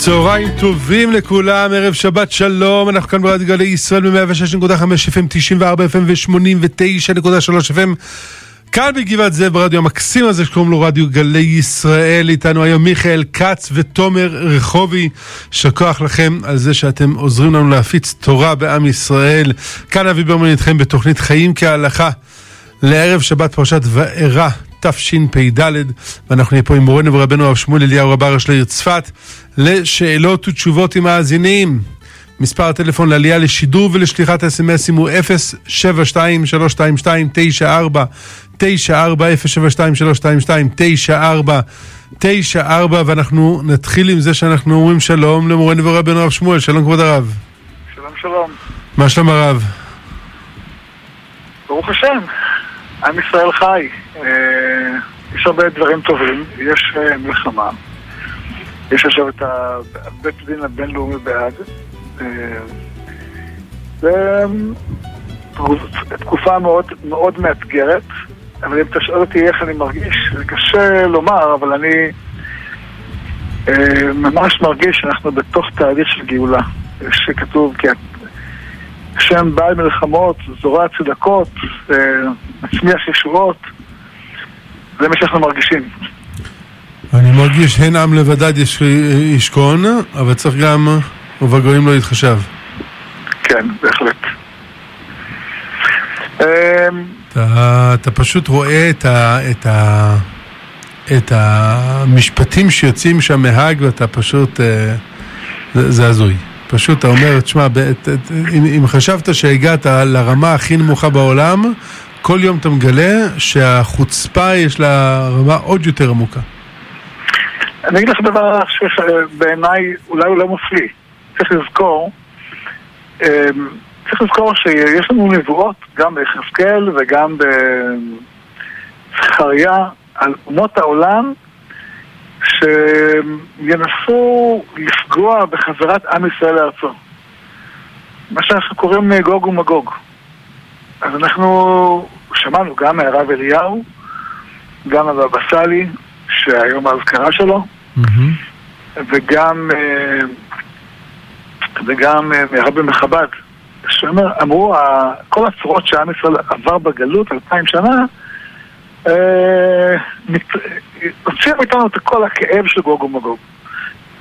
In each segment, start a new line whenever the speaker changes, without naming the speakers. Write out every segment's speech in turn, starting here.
צהריים טובים לכולם, ערב שבת שלום, אנחנו כאן ברדיו גלי ישראל ב-106.5 FM, 94 FM ו-89.3 FM. כאן בגבעת זאב ברדיו המקסים הזה שקוראים לו רדיו גלי ישראל, איתנו היום מיכאל כץ ותומר רחובי, יישר כוח לכם על זה שאתם עוזרים לנו להפיץ תורה בעם ישראל. כאן אבי ברמן איתכם בתוכנית חיים כהלכה. לערב שבת פרשת וארא. תשפ"ד, ואנחנו נהיה פה עם מורנו ורבנו הרב שמואל אליהו רב הראש לעיר צפת, לשאלות ותשובות עם מאזינים. מספר הטלפון לעלייה לשידור ולשליחת אסמסים הוא 072-322-9494, 072-322-9494, ואנחנו נתחיל עם זה שאנחנו אומרים שלום למורנו ורבנו הרב שמואל, שלום כבוד הרב.
שלום שלום.
מה שלום הרב?
ברוך השם, עם ישראל חי. אה, יש הרבה דברים טובים, יש אה, מלחמה. יש עכשיו את בית הדין הבינלאומי בהאג. זו תקופה מאוד, מאוד מאתגרת, אבל אם אתה שואל אותי איך אני מרגיש, זה קשה לומר, אבל אני אה, ממש מרגיש שאנחנו בתוך תהליך של גאולה. שכתוב כי השם בעל מלחמות, זורע צדקות, אה, מצמיח ישועות, זה מה שאנחנו מרגישים.
אני מרגיש הן עם לבדד ישכון, אבל צריך גם ובגויים לא יתחשב.
כן, בהחלט.
אתה, אתה פשוט רואה את, ה, את, ה, את המשפטים שיוצאים שם מהאג ואתה פשוט, אה, זה, זה הזוי. פשוט אתה אומר, תשמע, אם, אם חשבת שהגעת לרמה הכי נמוכה בעולם, כל יום אתה מגלה שהחוצפה יש לה רמה עוד יותר עמוקה.
אני אגיד לך דבר שבעיניי אולי הוא לא מפליא. צריך לזכור, אמ, צריך לזכור שיש לנו נבואות גם ביחזקאל וגם בזכריה על אומות העולם שינסו לפגוע בחזרת עם ישראל לארצו. מה שאנחנו קוראים גוג ומגוג. אז אנחנו שמענו גם מהרב אליהו, גם מהבבא סאלי, שהיום האזכרה שלו, mm-hmm. וגם, אה, וגם אה, מהרבי מחב"ד, שאומר, אמרו, כל הצורות שעם ישראל עבר בגלות אלפיים שנה, אה, הוציאו מאיתנו את כל הכאב של גוג ומגוג.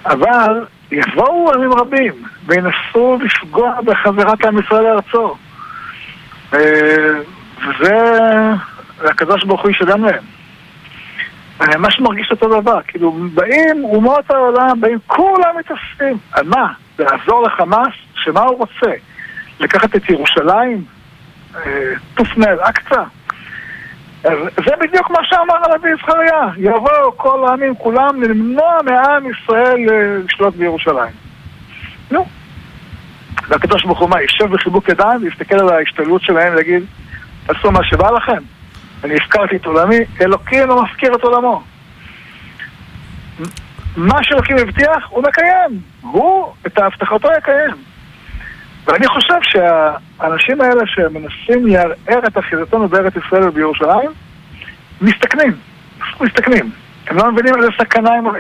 אבל יבואו עמים רבים וינסו לפגוע בחזרת עם ישראל לארצו. וזה, הקדוש ברוך הוא ישלם להם. אני ממש מרגיש אותו דבר, כאילו, באים אומות העולם, באים כולם מתאספים. על מה? לעזור לחמאס? שמה הוא רוצה? לקחת את ירושלים? תופנה אל-אקצא? זה בדיוק מה שאמר הנביא זכריה. יבואו כל העמים כולם למנוע מעם ישראל לשלוט בירושלים. נו. והקדוש ברוך הוא מה, יישב בחיבוק ידיים ויסתכל על ההשתלבות שלהם ויגיד, תעשו מה שבא לכם. אני הפקרתי את עולמי, אלוקים לא מפקיר את עולמו. מה שאלוקים הבטיח, הוא מקיים. הוא את ההבטחתו יקיים. ואני חושב שהאנשים האלה שמנסים לערער את אחיזתנו בארץ ישראל ובירושלים, מסתכנים. מסתכנים. הם לא מבינים איזה סכנה הם, הם,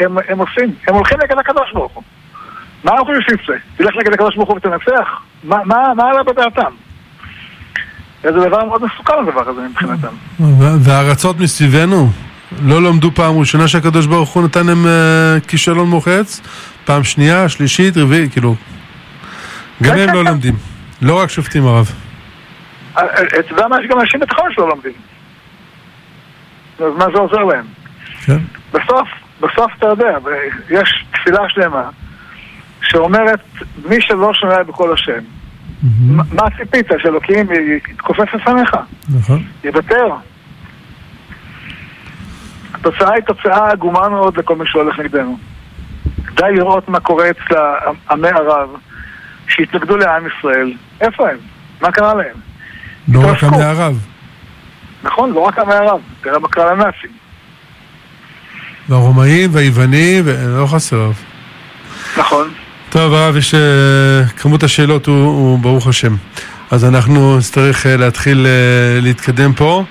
הם, הם עושים. הם הולכים נגד הקדוש ברוך הוא. מה אנחנו חושבים שזה? תלך נגד הקדוש ברוך הוא ותנצח? מה, מה, מה עלה בדעתם? זה דבר מאוד מסוכן הדבר הזה מבחינתם.
והארצות מסביבנו לא למדו פעם ראשונה שהקדוש ברוך הוא נתן להם uh, כישלון מוחץ? פעם שנייה, שלישית, רביעית, כאילו... גם הם לא לומדים. לא רק שופטים הרב.
אתה יודע מה? יש גם אנשים בתחום שלא לומדים. אז מה זה עוזר להם?
כן.
בסוף, בסוף אתה יודע, יש תפילה שלמה שאומרת, מי שלא שומע בקול השם, מה ציפית? שאלוקים יתכופף לפניך?
נכון.
יוותר. התוצאה היא תוצאה עגומה מאוד לכל מי שהולך נגדנו. די לראות מה קורה אצל עמי ערב שהתנגדו לעם ישראל. איפה הם? מה קרה להם?
לא רק עמי ערב.
נכון, לא רק עמי ערב. תראה מה קרה לנאצים.
והרומאים והיוונים, ולא חסר.
נכון.
טוב, הרב, יש... כמות השאלות הוא, הוא ברוך השם. אז אנחנו נצטרך להתחיל להתקדם פה.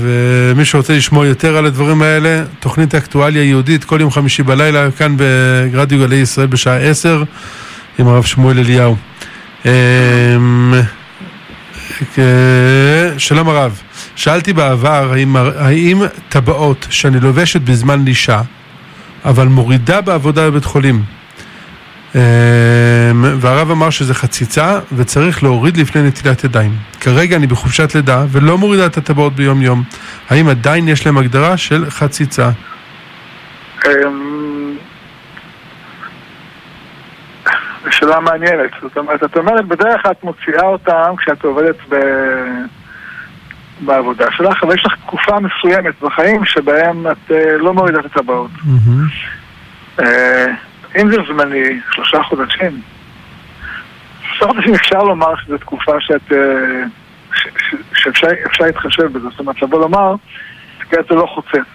ומי שרוצה לשמוע יותר על הדברים האלה, תוכנית האקטואליה היהודית כל יום חמישי בלילה, כאן ברדיו גלי ישראל בשעה 10 עם הרב שמואל אליהו. שלום הרב, שאלתי בעבר האם, האם טבעות שאני לובשת בזמן לישה, אבל מורידה בעבודה בבית חולים, והרב אמר שזה חציצה וצריך להוריד לפני נטילת ידיים. כרגע אני בחופשת לידה ולא מורידה את הטבעות ביום יום. האם עדיין יש להם הגדרה של חציצה?
שאלה מעניינת. זאת אומרת, את אומרת, בדרך כלל את מוציאה אותם כשאת עובדת ב... בעבודה שלך, אבל יש לך תקופה מסוימת בחיים שבהם את uh, לא מורידה את הטבעות. Mm-hmm. Uh, אם זה זמני, שלושה חודשים, שלושה חודשים אפשר לומר שזו תקופה שאת... Uh, שאפשר להתחשב בזה, זאת אומרת, לבוא לומר, זה לא חוצץ.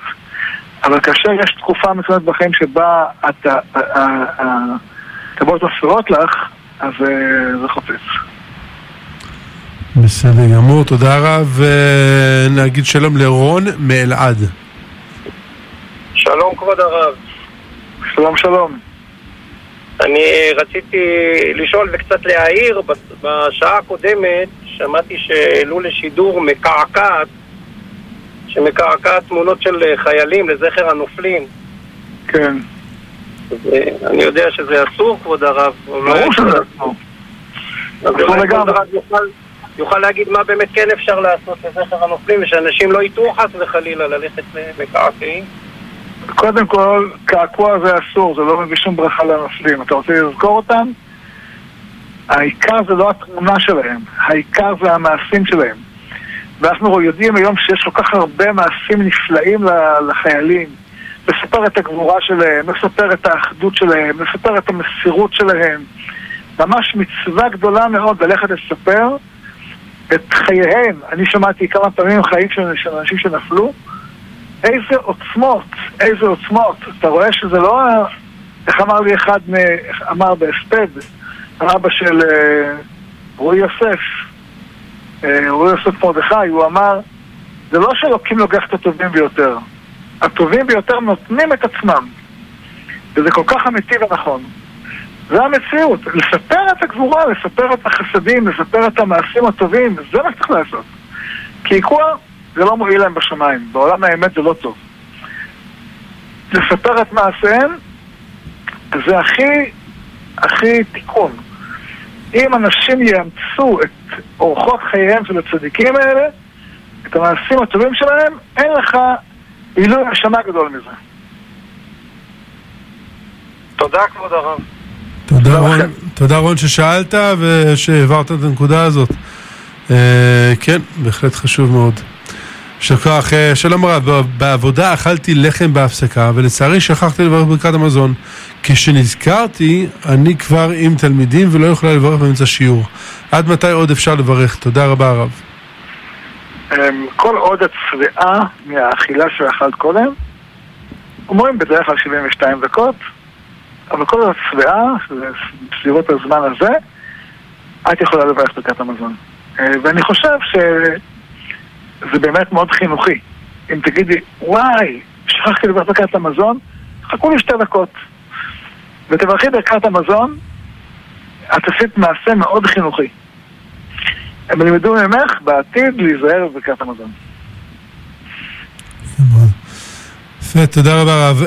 אבל כאשר יש תקופה מסוימת בחיים שבה הטבעות מפריעות לך, אז זה חוצץ.
בסדר גמור, תודה רב. נגיד שלום לרון מאלעד.
שלום כבוד הרב.
שלום שלום.
אני רציתי לשאול וקצת להעיר, בשעה הקודמת שמעתי שהעלו לשידור מקעקעת, שמקעקעת תמונות של חיילים לזכר הנופלים.
כן.
אני יודע שזה אסור, כבוד הרב.
ברור שזה אסור.
יוכל להגיד מה באמת כן אפשר לעשות לזכר הנופלים, ושאנשים לא יטעו חס וחלילה ללכת למקעקעים.
קודם כל, קעקוע זה אסור, זה לא מביא שום ברכה לנופלים. אתה רוצה לזכור אותם? העיקר זה לא התמונה שלהם, העיקר זה המעשים שלהם. ואנחנו יודעים היום שיש כל כך הרבה מעשים נפלאים לחיילים. לספר את הגבורה שלהם, לספר את האחדות שלהם, לספר את המסירות שלהם. ממש מצווה גדולה מאוד ללכת לספר את חייהם. אני שמעתי כמה פעמים חיים של אנשים שנפלו. איזה עוצמות, איזה עוצמות. אתה רואה שזה לא... איך אמר לי אחד, אמר בהספד, אבא של אה, רועי יוסף, אה, רועי יוסף מרדכי, הוא אמר, זה לא שאלוקים לוקח את הטובים ביותר. הטובים ביותר נותנים את עצמם. וזה כל כך אמיתי ונכון. זה המציאות. לספר את הגבורה, לספר את החסדים, לספר את המעשים הטובים, זה מה שצריך לעשות. כי עיקוע זה לא מועיל להם בשמיים. בעולם האמת זה לא טוב. לספר את מעשיהם זה הכי, הכי תיקון. אם אנשים יאמצו את אורחות חייהם של הצדיקים האלה, את המעשים הטובים שלהם, אין לך עילוי נשמה גדול מזה.
תודה כבוד הרב.
תודה רון, תודה רון ששאלת ושהעברת את הנקודה הזאת. כן, בהחלט חשוב מאוד. יישר כוח, שלום רב, בעבודה אכלתי לחם בהפסקה ולצערי שכחתי לברך ברכת המזון. כשנזכרתי, אני כבר עם תלמידים ולא יכולה לברך באמצע שיעור. עד מתי עוד אפשר לברך? תודה רבה הרב.
כל עוד שבעה מהאכילה שאכלת קודם, אומרים בדרך כלל 72 דקות, אבל כל עוד שזה בסביבות הזמן הזה, את יכולה לברך ברכת המזון. ואני חושב שזה באמת מאוד חינוכי. אם תגידי, וואי, שכחתי לברך ברכת המזון, חכו לי שתי דקות. ותברכי ברכת המזון, את עשית מעשה מאוד חינוכי. הם ילמדו ממך בעתיד להיזהר בברכת המזון.
יפה, תודה רבה רב.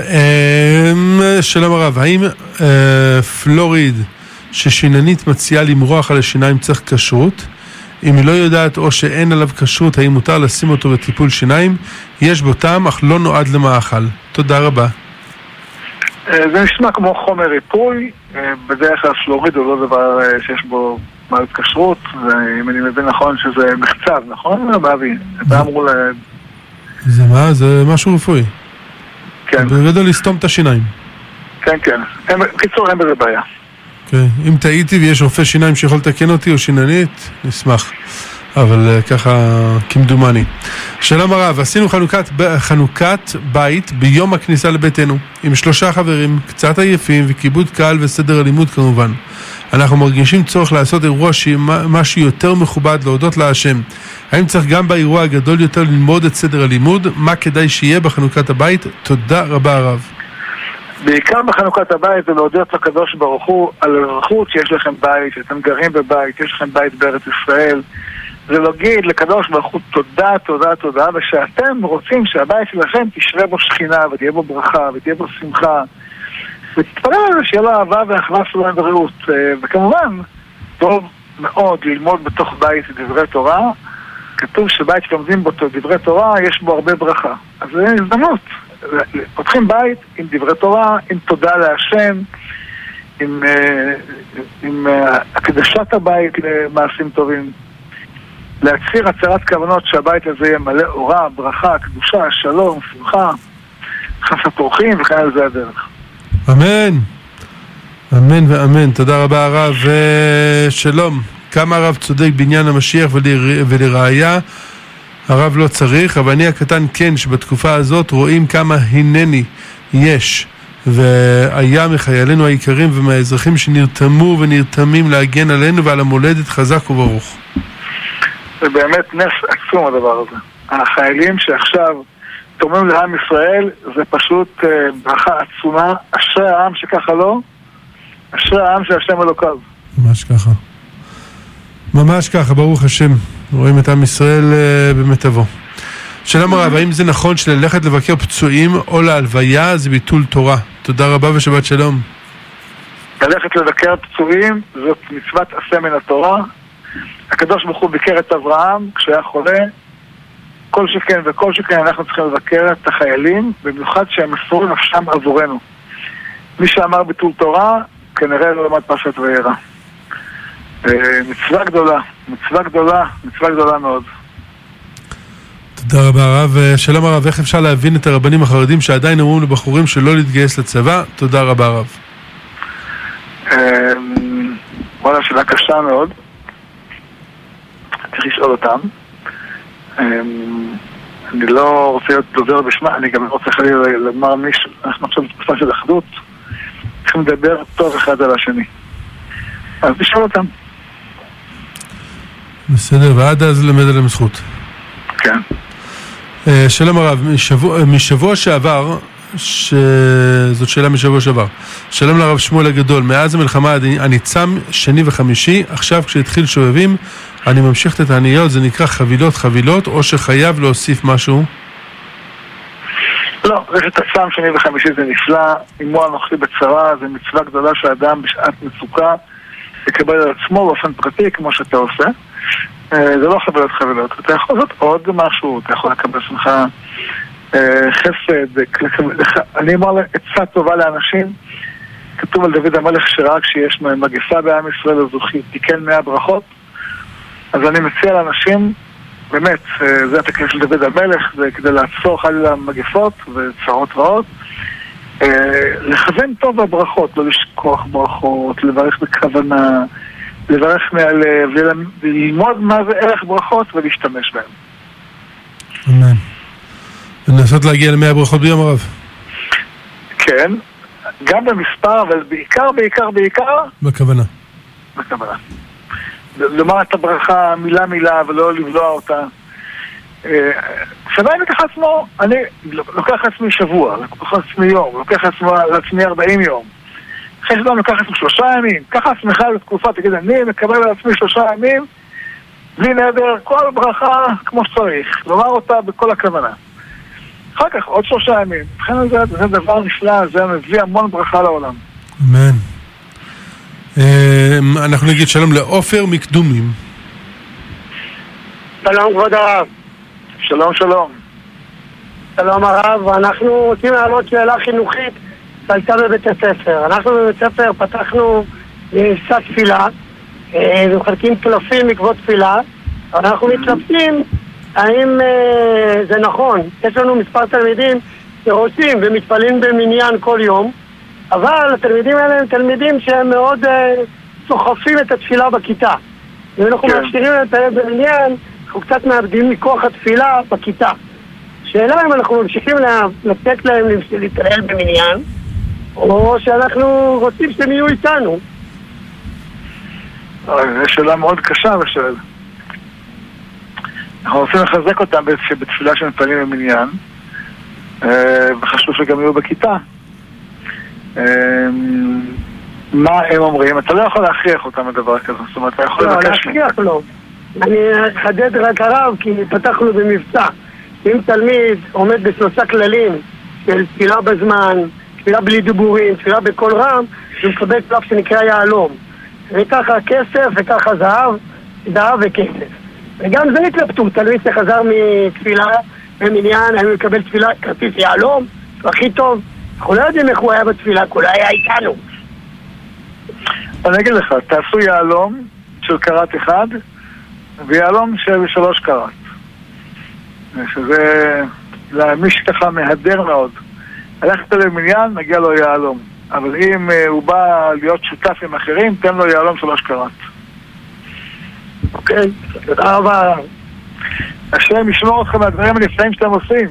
שלום הרב, האם פלוריד ששיננית מציעה למרוח על השיניים צריך כשרות? אם היא לא יודעת או שאין עליו כשרות, האם מותר לשים אותו בטיפול שיניים? יש בו טעם, אך לא נועד למאכל. תודה רבה.
זה נשמע כמו חומר ריפוי, בדרך כלל פלוריד הוא לא דבר שיש בו בעיות כשרות, ואם אני מבין נכון שזה מחצב, נכון? באבי, אתה אמור ל...
זה מה? זה משהו רפואי.
כן.
בגדול לסתום את השיניים.
כן, כן. בקיצור, אין בזה בעיה.
כן. אם טעיתי ויש רופא שיניים שיכול לתקן אותי או שיננית, נשמח. אבל ככה, כמדומני. שלום הרב, עשינו חנוכת, חנוכת בית ביום הכניסה לביתנו, עם שלושה חברים, קצת עייפים וכיבוד קהל וסדר הלימוד כמובן. אנחנו מרגישים צורך לעשות אירוע שיהיה משהו יותר מכובד להודות להשם. האם צריך גם באירוע הגדול יותר ללמוד את סדר הלימוד? מה כדאי שיהיה בחנוכת הבית? תודה רבה הרב.
בעיקר בחנוכת הבית זה להודות לקדוש ברוך הוא על הזכות שיש לכם בית, שאתם גרים בבית, יש לכם בית בארץ ישראל. זה להגיד לקדוש ברוך הוא תודה, תודה, תודה, ושאתם רוצים שהבית שלכם תשרה בו שכינה, ותהיה בו ברכה, ותהיה בו שמחה. ותתפלל על זה שיהיה לו אהבה ואחווה שלהם ורעות. אה, וכמובן, טוב מאוד ללמוד בתוך בית דברי תורה. כתוב שבית שלומדים בו דברי תורה, יש בו הרבה ברכה. אז זו הזדמנות. פותחים בית עם דברי תורה, עם תודה להשם, עם, אה, עם אה, הקדשת הבית למעשים טובים. להצהיר הצהרת כוונות שהבית הזה יהיה מלא אורה, ברכה, קדושה, שלום, שמחה, חסת אורחים וכן על זה הדרך.
אמן. אמן ואמן. תודה רבה הרב. שלום. כמה הרב צודק בעניין המשיח ולראיה הרב לא צריך, אבל אני הקטן כן, שבתקופה הזאת רואים כמה הנני יש. והיה מחיילינו היקרים ומהאזרחים שנרתמו ונרתמים להגן עלינו ועל המולדת חזק וברוך.
זה באמת נס עצום הדבר הזה. החיילים שעכשיו תורמים לעם ישראל זה פשוט uh, ברכה עצומה. אשרי העם שככה לא, אשרי העם שהשם אלוקיו.
ממש ככה. ממש ככה, ברוך השם. רואים את עם ישראל uh, במיטבו. שלום הרב, האם זה נכון שללכת לבקר פצועים או להלוויה זה ביטול תורה? תודה רבה ושבת שלום.
ללכת לבקר פצועים זאת מצוות עשה מן התורה. הקדוש ברוך הוא ביקר את אברהם כשהיה חולה, כל שכן וכל שכן אנחנו צריכים לבקר את החיילים, במיוחד שהם מסרו נפשם עבורנו. מי שאמר ביטול תורה, כנראה לא למד פרשת וירא. אה, מצווה גדולה, מצווה גדולה, מצווה גדולה מאוד.
תודה רבה הרב. אה, שלום הרב, איך אפשר להבין את הרבנים החרדים שעדיין אומרים לבחורים שלא להתגייס לצבא? תודה רבה הרב.
אה, וואלה, שאלה קשה מאוד. צריך לשאול אותם. אני לא רוצה להיות דובר בשמה, אני גם לא רוצה חלילה לומר מישהו, אנחנו עכשיו בתקופה של אחדות, צריכים לדבר טוב אחד על השני. אז תשאל אותם.
בסדר, ועד אז למד עליהם זכות.
כן.
אה, שלום הרב, משבוע, משבוע שעבר, שזאת שאלה משבוע שעבר. שלום לרב שמואל הגדול, מאז המלחמה אני צם שני וחמישי, עכשיו כשהתחיל שובבים אני ממשיך את התעניות, זה נקרא חבילות חבילות, או שחייב להוסיף משהו?
לא, זה שאתה שם שני וחמישי זה נפלא, אמו אנוכי בצרה, זה מצווה גדולה שאדם בשעת מצוקה יקבל על עצמו באופן פרטי, כמו שאתה עושה. אה, זה לא חבילות חבילות, אתה יכול לעשות עוד משהו, אתה יכול לקבל שמחה אה, חסד, אני אומר עצה טובה לאנשים, כתוב על דוד המלך שרק כשיש מגפה בעם ישראל אז הוא תיקן מאה ברכות. אז אני מציע לאנשים, באמת, אה, זה התקן של דוד המלך, זה כדי לעצור חלילה מגפות וצרות רעות. לכוון טוב בברכות, לא לשכוח ברכות, לברך בכוונה, לברך מהלב, ללמוד מה זה ערך ברכות ולהשתמש בהן.
אמן. ולנסות להגיע למאה ברכות ביום הרב.
כן, גם במספר, אבל בעיקר, בעיקר, בעיקר...
בכוונה.
בכוונה. לומר את הברכה מילה מילה ולא לבלוע אותה. צבא לקח עצמו, אני לוקח לעצמי שבוע, לוקח לעצמי יום, לוקח לעצמי 40 יום. אחרי שאדם לוקח לעצמי שלושה ימים, קח לעצמך לתקופה, תגיד, אני מקבל על עצמי שלושה ימים, בלי נדר, כל ברכה כמו שצריך, לומר אותה בכל הכוונה. אחר כך עוד שלושה ימים. לכן זה, זה דבר נפלא, זה מביא המון ברכה לעולם.
אמן. אמ, אנחנו נגיד שלום לעופר מקדומים.
שלום כבוד הרב.
שלום שלום.
שלום הרב, אנחנו רוצים להעלות שאלה חינוכית שהייתה בבית הספר. אנחנו בבית הספר פתחנו מבצע תפילה אה, ומחלקים קלפים בעקבות תפילה אנחנו מתלבטים האם אה, זה נכון. יש לנו מספר תלמידים שרוצים ומתפללים במניין כל יום אבל התלמידים האלה הם תלמידים שהם מאוד אה, סוחפים את התפילה בכיתה. אם אנחנו כן. מאפשרים להם להתפלל במניין, אנחנו קצת מאבדים מכוח התפילה בכיתה. שאלה אם אנחנו ממשיכים לתת להם להתפלל במניין, או שאנחנו רוצים שהם יהיו איתנו.
זו שאלה מאוד קשה ושואל. אנחנו רוצים לחזק אותם בתפילה שמתפללים במניין, אה, וחשוב שגם יהיו בכיתה. אה, מה הם אומרים? אתה לא יכול להכריח אותם לדבר כזה, זאת אומרת, אתה יכול
לא,
לבקש
להכריח לא. אני אחדד רק הרב, כי פתחנו במבצע. אם תלמיד עומד בשלושה כללים של תפילה בזמן, תפילה בלי דיבורים, תפילה בקול רם, הוא מקבל קלף שנקרא יהלום. וככה כסף וככה זהב, זהב וכסף. וגם זה התלבטות, תלמיד שחזר מתפילה במניין, האם הוא יקבל תפילה, כרטיס יהלום, הוא הכי טוב. אנחנו לא יודעים איך הוא היה בתפילה, הוא לא היה איתנו.
אני אגיד לך, תעשו יהלום של קראט אחד ויהלום של שלוש קראט. שזה למי שככה מהדר מאוד. הלכת למניין, מגיע לו יהלום. אבל אם uh, הוא בא להיות שותף עם אחרים, תן לו יהלום שלוש קראט.
אוקיי? תודה רבה.
השם ישמור אתכם מהדברים הנפלאים שאתם עושים.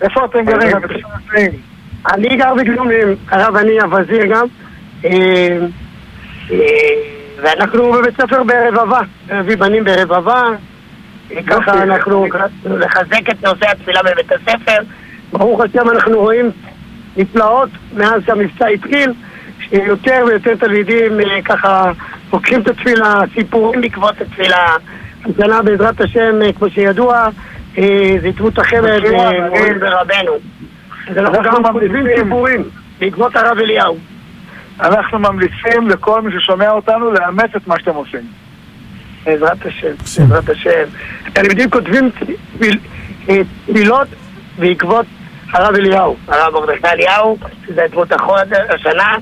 איפה אתם גרים?
אני גר בגלומים, הרב אני הווזיר גם. אה, אה, ואנחנו בבית ספר ברבבה, מביא בנים ברבבה. אה, ככה. אנחנו לחזק את נושא התפילה בבית הספר. ברוך השם אנחנו רואים נפלאות מאז שהמבצע התחיל, שיותר ויותר תלמידים אה, ככה פוגשים את התפילה, סיפורים בעקבות התפילה. השנה בעזרת השם, אה, כמו שידוע, אה, זה דמות
אני-
מורים ורבנו. אז אנחנו גם
ממליצים.
סיפורים בעקבות הרב אליהו.
אנחנו ממליצים לכל מי ששומע אותנו לאמץ את מה שאתם עושים.
בעזרת השם, בעזרת השם. התלמידים כותבים תפילות בעקבות הרב אליהו, הרב מרדכי אליהו, שזה דמות החוד השנה.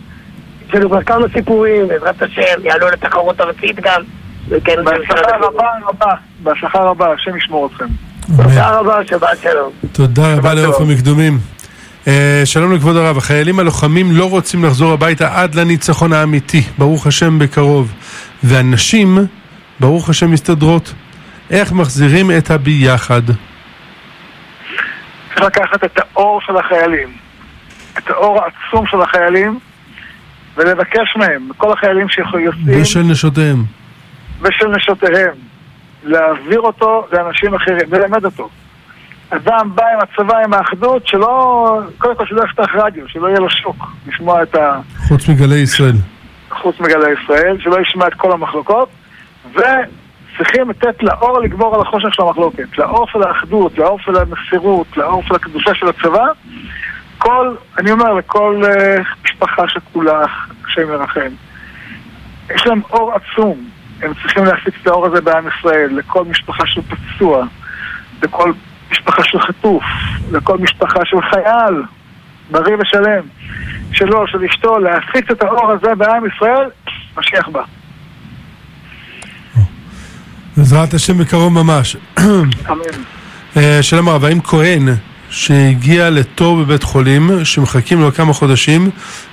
יש לנו כבר כמה סיפורים, בעזרת השם, יעלו לתחרות ארצית גם. וכן,
בהצלחה רבה רבה, בהצלחה רבה, השם ישמור אתכם.
תודה רבה, שבת שלום.
תודה רבה לעוף
שלום.
המקדומים. אה, שלום לכבוד הרב, החיילים הלוחמים לא רוצים לחזור הביתה עד לניצחון האמיתי, ברוך השם בקרוב. והנשים, ברוך השם מסתדרות. איך מחזירים את הביחד?
צריך לקחת את האור של החיילים, את האור העצום של החיילים, ולבקש מהם, כל החיילים שיוצאים,
ושל נשותיהם.
ושל נשותיהם, להעביר אותו לאנשים אחרים, ללמד אותו. אדם בא עם הצבא, עם האחדות, שלא, קודם כל שלא יפתח רדיו, שלא יהיה לו שוק לשמוע את ה...
חוץ מגלי ישראל.
חוץ מגלי ישראל, שלא ישמע את כל המחלוקות, וצריכים לתת לאור לגבור על החושך של המחלוקת, לאור של האחדות, לאור של המסירות, לאור של הקדושה של הצבא. כל, אני אומר לכל uh, משפחה שכולה, השם ירחם, יש להם אור עצום, הם צריכים להפיץ את האור הזה בעם ישראל, לכל משפחה של פצוע, לכל משפחה של חטוף, לכל משפחה של חייל, בריא ושלם, שלו, של אשתו, להפיץ את האור הזה בעם ישראל, משיח בא.
בעזרת השם בקרוב ממש.
אמן.
אה, שלום הרב, האם כהן שהגיע לתור בבית חולים, שמחכים לו כמה חודשים,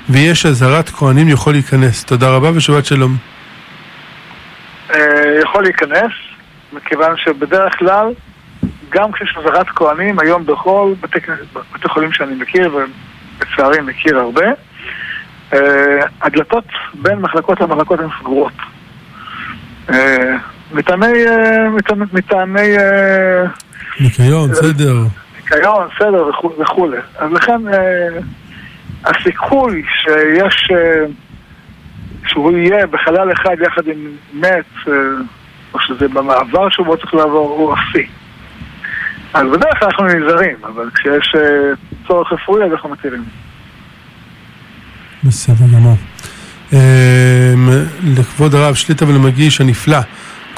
ויש אזהרת כהנים יכול להיכנס? תודה רבה ושבת שלום.
אה, יכול להיכנס, מכיוון שבדרך כלל, גם כשיש אזהרת כהנים, היום בכל בתי, בתי חולים שאני מכיר, ולצערי מכיר הרבה, אה, הדלתות בין מחלקות למחלקות הן סגורות. אה, מטעמי, מטעמי, אה,
ניקיון, סדר.
ניקיון, סדר וכו'- וכולי. אז לכן אה, הסיכוי שיש, שהוא יהיה בחלל אחד יחד עם מת, או שזה במעבר שהוא צריך לעבור, הוא אפסי. אז בדרך כלל אנחנו נזהרים, אבל כשיש צורך רפואי אז אנחנו מטילים.
בסדר גמור. לכבוד הרב שליטה ולמגיש הנפלא,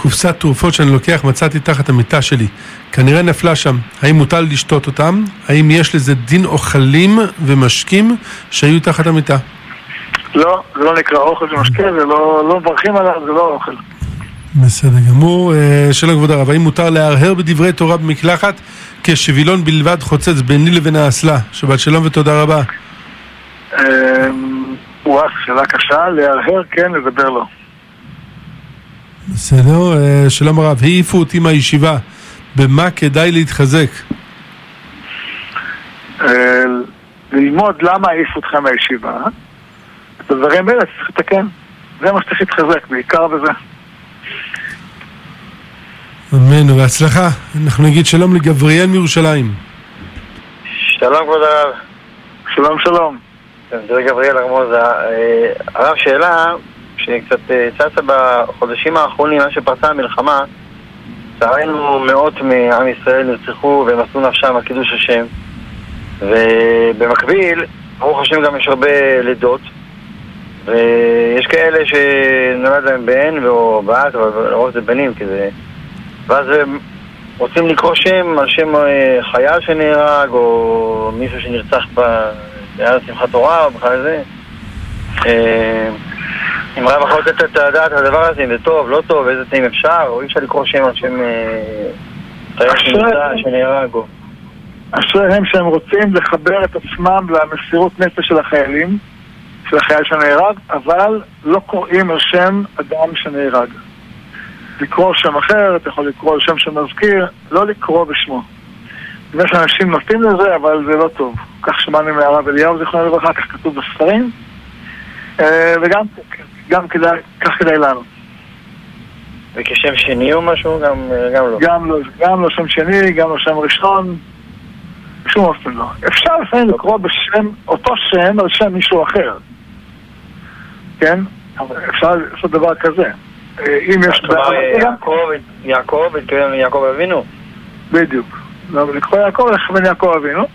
קופסת תרופות שאני לוקח מצאתי תחת המיטה שלי. כנראה נפלה שם. האם מותר לשתות אותם? האם יש לזה דין אוכלים ומשקים שהיו תחת המיטה?
לא, זה לא נקרא אוכל של משקה, זה לא, לא מברכים עליו, זה לא אוכל.
בסדר גמור. שלום כבוד הרב, האם מותר להרהר בדברי תורה במקלחת כשבילון בלבד חוצץ ביני לבין האסלה? שבת שלום ותודה רבה.
אה, וואו, שאלה קשה, להרהר כן, לדבר לא.
בסדר, אה, שלום הרב, העיפו אותי מהישיבה, במה כדאי להתחזק?
אה, ללמוד למה העיפו אותך מהישיבה, את הדברים האלה צריך לתקן. זה מה שצריך להתחזק, בעיקר בזה.
אמן ובהצלחה. אנחנו נגיד שלום לגבריאל מירושלים.
שלום כבוד הרב.
שלום שלום.
זה גבריאל ארמוזה. אה, הרב, שאלה שקצת אה, צצה בחודשים האחרונים, מאז שפרצה המלחמה, לצערנו מאות מעם ישראל נרצחו עשו נפשם על קידוש השם. ובמקביל, ברוך השם גם יש הרבה לידות. ויש כאלה שנולד להם בן או בת, אבל לרוב זה בנים, כי זה... ואז רוצים לקרוא שם על שם אה, חייל שנהרג, או מישהו שנרצח בערב שמחת תורה, או בכלל זה. אם רב יכול לתת את הדעת על הדבר הזה, אם זה טוב, לא טוב, איזה תנאים אפשר, או אי אפשר לקרוא שם על שם אה, שנהרג, או...
אשריהם שהם רוצים לחבר את עצמם למסירות נפש של החיילים, של החייל שנהרג, אבל לא קוראים על שם אדם שנהרג. לקרוא שם אחר, אתה יכול לקרוא על שם שמזכיר, לא לקרוא בשמו. יש אנשים נוטים לזה, אבל זה לא טוב. כך שמענו מהרב אליהו, זיכרונו לברכה, כך כתוב בספרים, אה, וגם גם כדאי, כך כדאי לנו.
וכשם שני או משהו? גם, גם לא.
גם לא, גם לא שם שני, גם לא שם ראשון, בשום אופן לא. אפשר לפעמים לקרוא בשם, אותו שם על שם מישהו אחר. כן? אפשר לעשות דבר כזה. אה, אם יש...
כלומר, יעקב ליעקב אבינו?
בדיוק. לא, לקרוא יעקב, לכוון יעקב אבינו.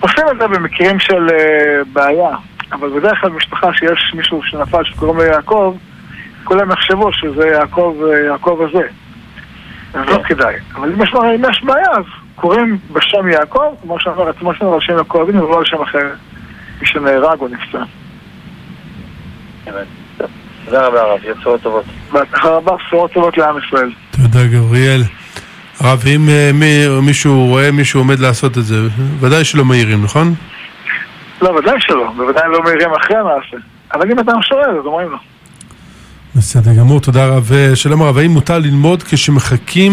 עושים את זה במקרים של אה, בעיה, אבל בדרך כלל במשפחה שיש מישהו שנפל שקוראים לו יעקב, כולם יחשבו שזה יעקב, אה, יעקב הזה. אז לא כדאי. אבל אם יש, אם יש בעיה, אז קוראים בשם יעקב, כמו שאמר עצמו שלנו, על שם יעקב אבינו, ולא על שם אחר, מי שנהרג או נפצע.
תודה רבה הרב, בשורות טובות.
בהצלחה רבה, בשורות טובות לעם ישראל.
תודה גבריאל. הרב, אם אה, מי, מישהו רואה מישהו עומד לעשות את זה, ודאי שלא מעירים, נכון?
לא, ודאי שלא, בוודאי לא מעירים אחרי המעשה. אבל אם אדם שואל, אז אומרים לו.
בסדר גמור, תודה רב. אה, שלום הרב, האם מותר ללמוד כשמחכים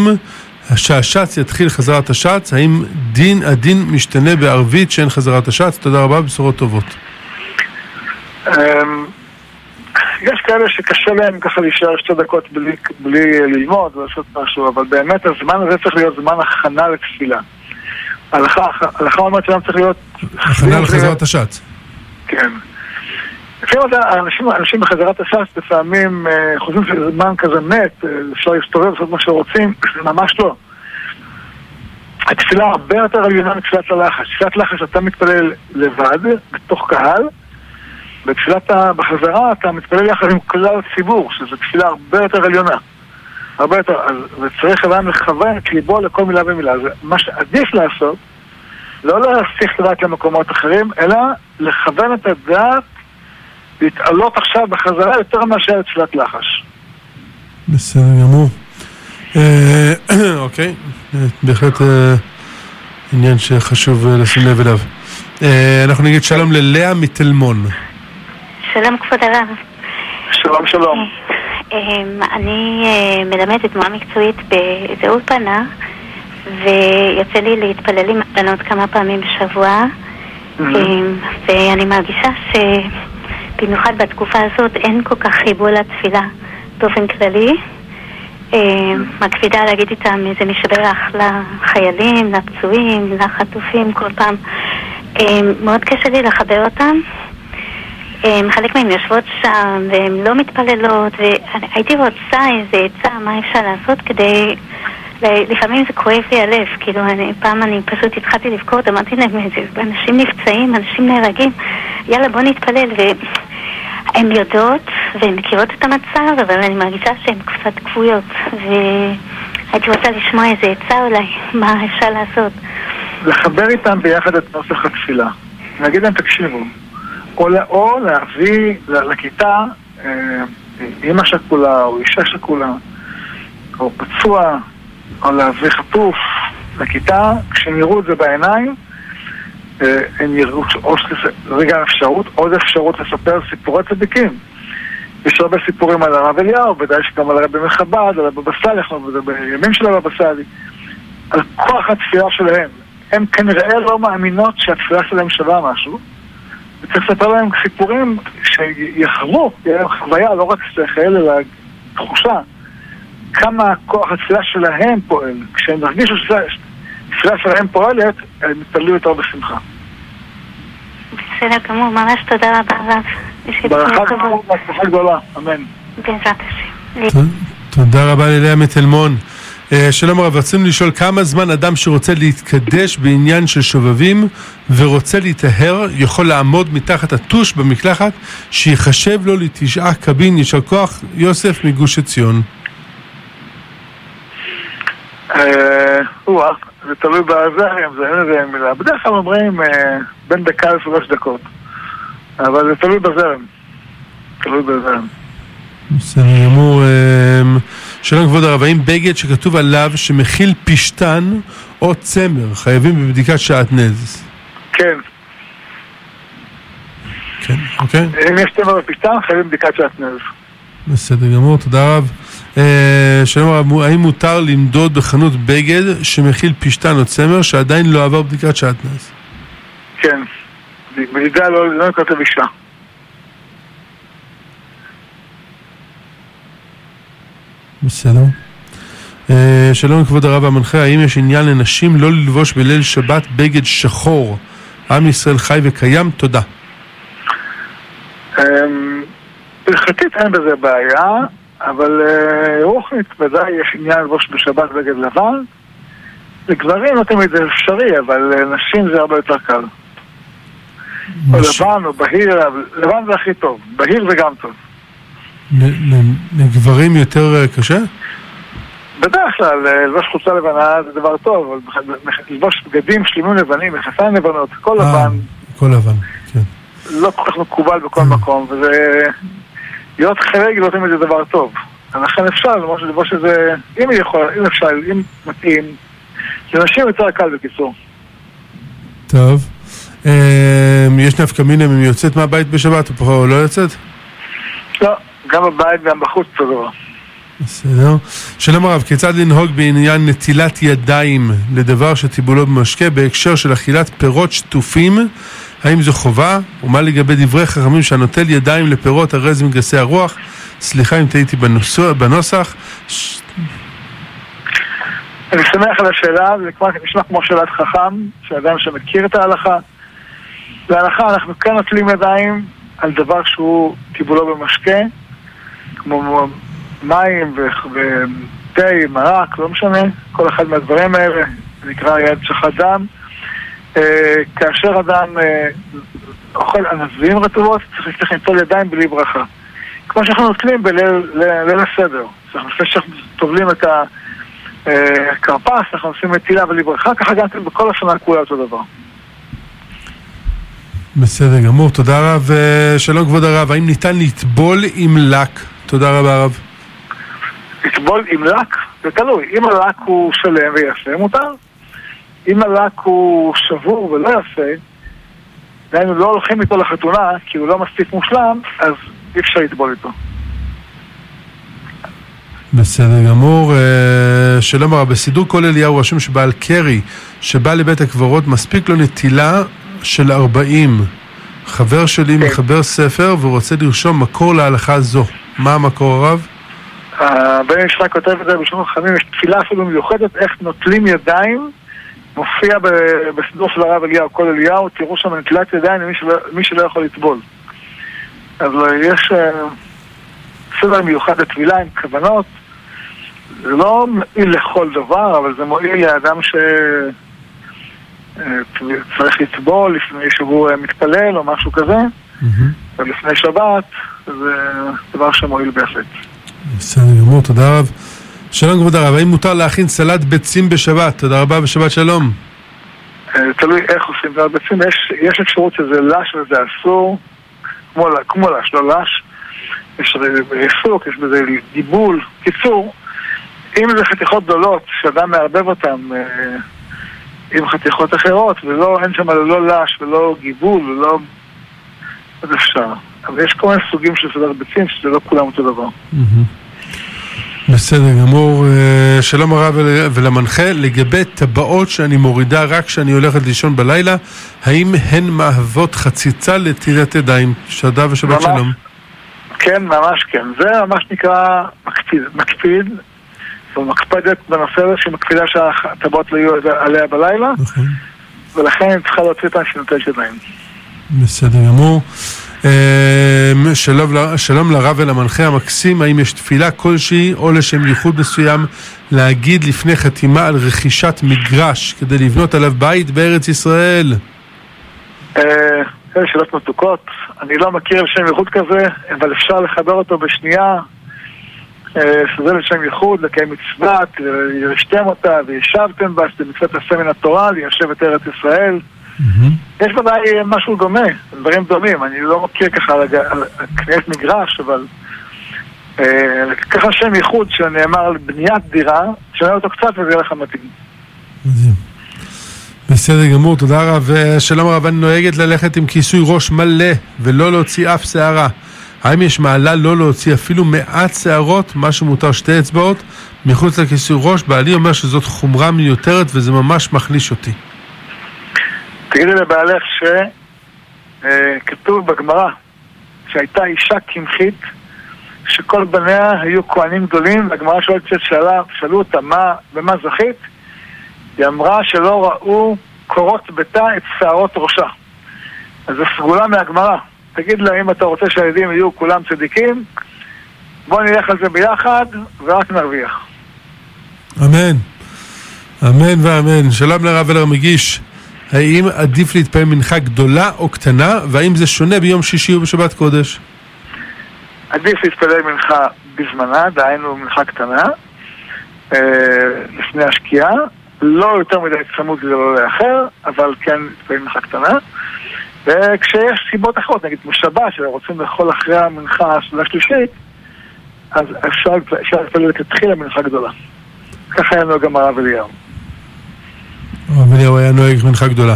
שהשץ יתחיל חזרת השץ? האם דין, הדין משתנה בערבית שאין חזרת השץ? תודה רבה, בשורות טובות.
אמ, יש כאלה שקשה להם ככה להישאר שתי דקות בלי, בלי ללמוד ולעשות משהו, אבל באמת הזמן הזה צריך להיות זמן הכנה לתפילה. הלכה, אומרת שאדם צריך להיות...
הכנה לחזרת השץ.
כן. לפעמים אנשים, אנשים בחזרת הש"ס לפעמים אה, חושבים שזה זמן כזה מת, אה, אפשר להסתובב, לעשות מה שרוצים, זה ממש לא. התפילה הרבה יותר עליונה מתפילת הלחש. תפילת לחש אתה מתפלל לבד, בתוך קהל, בתפילת בחזרה אתה מתפלל יחד עם כלל הציבור, שזו תפילה הרבה יותר עליונה. הרבה יותר, אז צריך אדם לכוון את ליבו לכל מילה ומילה. זה מה שעדיף לעשות, לא להסיך את הדעת למקומות אחרים, אלא לכוון את הדעת להתעלות עכשיו בחזרה יותר מאשר תפילת לחש.
בסדר גמור. אה, אוקיי, בהחלט אה, עניין שחשוב אה, לשים לב אליו. אנחנו נגיד שלום ללאה מתלמון.
שלום כבוד הרב.
שלום שלום.
אני מלמדת תנועה מקצועית באיזה אולפנה ויוצא לי להתפלל עם הבנות כמה פעמים בשבוע ואני מרגישה ש... במיוחד בתקופה הזאת אין כל כך חיבור לתפילה באופן כללי. אה, מקפידה להגיד איתם איזה משבח לחיילים, לפצועים, לחטופים כל פעם. אה, מאוד קשה לי לחבר אותם. חלק מהן יושבות שם והן לא מתפללות והייתי רוצה איזה עצה מה אפשר לעשות כדי לפעמים זה כואב לי הלב, כאילו, אני, פעם אני פשוט התחלתי לבכות, אמרתי להם, אנשים נפצעים, אנשים נהרגים, יאללה בוא נתפלל, והן יודעות והן מכירות את המצב, אבל אני מרגישה שהן קצת כבויות, והייתי רוצה לשמוע איזה עצה אולי, מה אפשר לעשות.
לחבר איתם ביחד את נוסח התפילה. להגיד להם, תקשיבו, או, או להביא לכיתה אה, אימא שכולה או אישה שכולה, או פצוע, או להביא חטוף לכיתה, כשהם יראו את זה בעיניים, אה, הם יראו, או רגע אפשרות, עוד אפשרות לספר סיפורי צדיקים. יש הרבה סיפורים על הרב אליהו, ודאי שגם על הרבי מחב"ד, על הבבא סאלי, בימים של הבבא סאלי, על כוח התפילה שלהם. הם כנראה לא מאמינות שהתפילה שלהם שווה משהו, וצריך לספר להם סיפורים שיחוו, תהיה להם חוויה, לא רק שכל, אלא תחושה. כמה כוח התפילה שלהם פועל. כשהם ירגישו שהתפילה שלהם פועלת, הם יתפללו יותר בשמחה.
בסדר גמור, ממש תודה רבה הרב.
ברכה גדולה, אמן.
בעזרת השם.
תודה רבה ללאה מתלמון. אה, שלום הרב, רצינו לשאול כמה זמן אדם שרוצה להתקדש בעניין של שובבים ורוצה להיטהר יכול לעמוד מתחת הטוש במקלחת שיחשב לו לתשעה קבין, יישר כוח, יוסף מגוש עציון.
אה, זה תלוי בזרם, זה אין לזה מילה. בדרך כלל אומרים אה, בין דקה לשלוש דקות. אבל זה תלוי בזרם. תלוי בזרם.
בסדר גמור. שלום כבוד הרב, האם בגד שכתוב עליו שמכיל פשטן או צמר חייבים בבדיקת שעטנז?
כן.
כן, אוקיי.
אם יש צמר בפשטן, חייבים בדיקת שעטנז.
בסדר גמור, תודה רב. אה, שלום הרב, האם מותר למדוד בחנות בגד שמכיל פשטן או צמר שעדיין לא עבר בדיקת שעטנז?
כן. בלידה לא לא כותב
בסדר. אה, שלום כבוד הרב המנחה, האם יש עניין לנשים לא ללבוש בליל שבת בגד שחור? עם ישראל חי וקיים? תודה.
אמ, הלכתית אין בזה בעיה, אבל אה, רוחנית ודאי יש עניין ללבוש בשבת בגד לבן. לגברים לא תמיד זה אפשרי, אבל לנשים זה הרבה יותר קל. או לבן או בהיר, לבן זה הכי טוב, בהיר זה גם טוב.
לגברים יותר אה, קשה?
בדרך כלל אה, ללבוש חולצה לבנה זה דבר טוב, אבל ללבוש בגדים שלמים לבנים, מכנסיים לבנות, כל
אה,
לבן,
כל לבן, כן.
לא כל כך מקובל בכל מקום, וזה... להיות חלק לא תמיד זה דבר טוב. לכן אפשר ללבוש את זה, אם היא יכולה, אם אפשר, אם מתאים. לנשים יותר קל בקיצור.
טוב. אה, יש נפקא מינה אם היא יוצאת מהבית בשבת או לא יוצאת?
לא, גם בבית גם בחוץ אותו דבר.
בסדר. שלום הרב, כיצד לנהוג בעניין נטילת ידיים לדבר שטיבולו במשקה בהקשר של אכילת פירות שטופים? האם זו חובה? ומה לגבי דברי חכמים שהנוטל ידיים לפירות הרי זה מגסי הרוח? סליחה אם טעיתי בנוסח.
אני שמח על השאלה, זה נשמע כמו שאלת חכם, של אדם שמכיר את ההלכה. בהלכה אנחנו כן נוטלים ידיים על דבר שהוא טיבולו במשקה, כמו מים ותה, מרק, לא משנה, כל אחד מהדברים האלה, נקרא יד שחת דם. אה, כאשר אדם אה, אוכל ענבים רטובות, צריך לנטול ידיים בלי ברכה. כמו שאנחנו נוטלים בליל הסדר. לפני שאנחנו טובלים את הכרפס, אנחנו עושים נטילה בלי ברכה, ככה גם כן בכל השנה כולה אותו דבר.
בסדר גמור, תודה רב. אה, שלום כבוד הרב, האם ניתן לטבול עם לק? תודה רבה הרב.
לטבול עם לק, זה תלוי. אם הלק הוא שלם ויפה, מותר. אם הלק הוא שבור ולא יפה, דהיינו לא הולכים איתו לחתונה כי הוא לא מספיק מושלם, אז אי אפשר לטבול איתו.
בסדר גמור. אה, שלום הרב, בסידור כל אליהו רשום שבעל קרי שבא לבית הקברות מספיק לו נטילה של 40. חבר שלי
כן.
מחבר ספר ורוצה לרשום מקור להלכה זו. מה המקור הרב?
הבן ישחק כותב את זה בשלום חכמים, יש תפילה אפילו מיוחדת איך נוטלים ידיים, מופיע בסידור של הרב אליהו, כל אליהו, תראו שם נטילת ידיים למי שלא, יכול לטבול. אז אה, יש אה, סדר מיוחד לטבילה עם כוונות, זה לא מועיל לכל דבר, אבל זה מועיל לאדם ש... אה, לטבול לפני שהוא מתפלל או משהו כזה, ולפני שבת, זה דבר שמועיל בהחלט.
בסדר גמור, תודה רב. שלום כבוד הרב, האם מותר להכין סלט ביצים בשבת? תודה רבה ושבת שלום.
אה, תלוי איך עושים את הביצים, יש, יש אפשרות שזה לש וזה אסור, כמו, לש, לא לש, יש ריסוק, יש בזה גיבול, קיצור, אם זה חתיכות גדולות שאדם מערבב אותן אה, עם חתיכות אחרות, ולא, אין שם לא לש ולא גיבול ולא... אז אפשר. אבל יש כל מיני סוגים של סדר ביצים שזה לא כולם אותו דבר.
בסדר גמור. אה, שלום הרב ול- ולמנחה, לגבי טבעות שאני מורידה רק כשאני הולכת לישון בלילה, האם הן מהוות חציצה לטילת ידיים? שדה ושבת
ממש.
שלום.
כן, ממש כן. זה ממש נקרא מקפיד. מקפיד. ומקפדת בנושא הזה, שהיא מקפידה שהטבעות לא יהיו עליה בלילה,
נכון.
ולכן היא צריכה להוציא אותן שנותנת ידיים.
בסדר גמור. אמ, שלום, שלום לרב ולמנחה המקסים, האם יש תפילה כלשהי או לשם ייחוד מסוים להגיד לפני חתימה על רכישת מגרש כדי לבנות עליו בית בארץ ישראל?
אה, אלה שאלות מתוקות, אני לא מכיר שם ייחוד כזה, אבל אפשר לחבר אותו בשנייה. אה, שזה לשם ייחוד, לקיים מצוות, וירשתם אותה, וישבתם בה, שזה מצוות עשה מן התורה, ליישב את ארץ ישראל. יש ודאי משהו דומה, דברים דומים, אני לא מכיר ככה על על קניית מגרש, אבל אה, ככה שם ייחוד שנאמר על בניית דירה, תשנה אותו קצת וזה יהיה לך מתאים.
מדהים. בסדר גמור, תודה רב. אה, שלום הרב, אני נוהגת ללכת עם כיסוי ראש מלא ולא להוציא אף שערה. האם יש מעלה לא להוציא אפילו מעט שערות, מה שמותר שתי אצבעות, מחוץ לכיסוי ראש? בעלי אומר שזאת חומרה מיותרת וזה ממש מחליש אותי.
תגידי לבעלך שכתוב בגמרא שהייתה אישה קמחית שכל בניה היו כהנים גדולים והגמרא שואלת ששאלה, שאלו אותה מה, במה זכית? היא אמרה שלא ראו קורות ביתה את שערות ראשה. אז זו סגולה מהגמרא. תגיד לה אם אתה רוצה שהילדים יהיו כולם צדיקים בוא נלך על זה ביחד ורק נרוויח.
אמן. אמן ואמן. שלום לרב אלר מגיש. האם עדיף להתפעל מנחה גדולה או קטנה, והאם זה שונה ביום שישי ובשבת קודש?
עדיף להתפלל מנחה בזמנה, דהיינו מנחה קטנה, אה, לפני השקיעה, לא יותר מדי צמוד כדי לא לאחר, אבל כן להתפלל מנחה קטנה. וכשיש סיבות אחרות, נגיד בשבת, שרוצים לאכול אחרי המנחה של השלישית, אז אפשר להתפלל לכתחילה מנחה גדולה. ככה היה נוהג הרב אליהו.
הרב אליהו היה נוהג מנחה גדולה.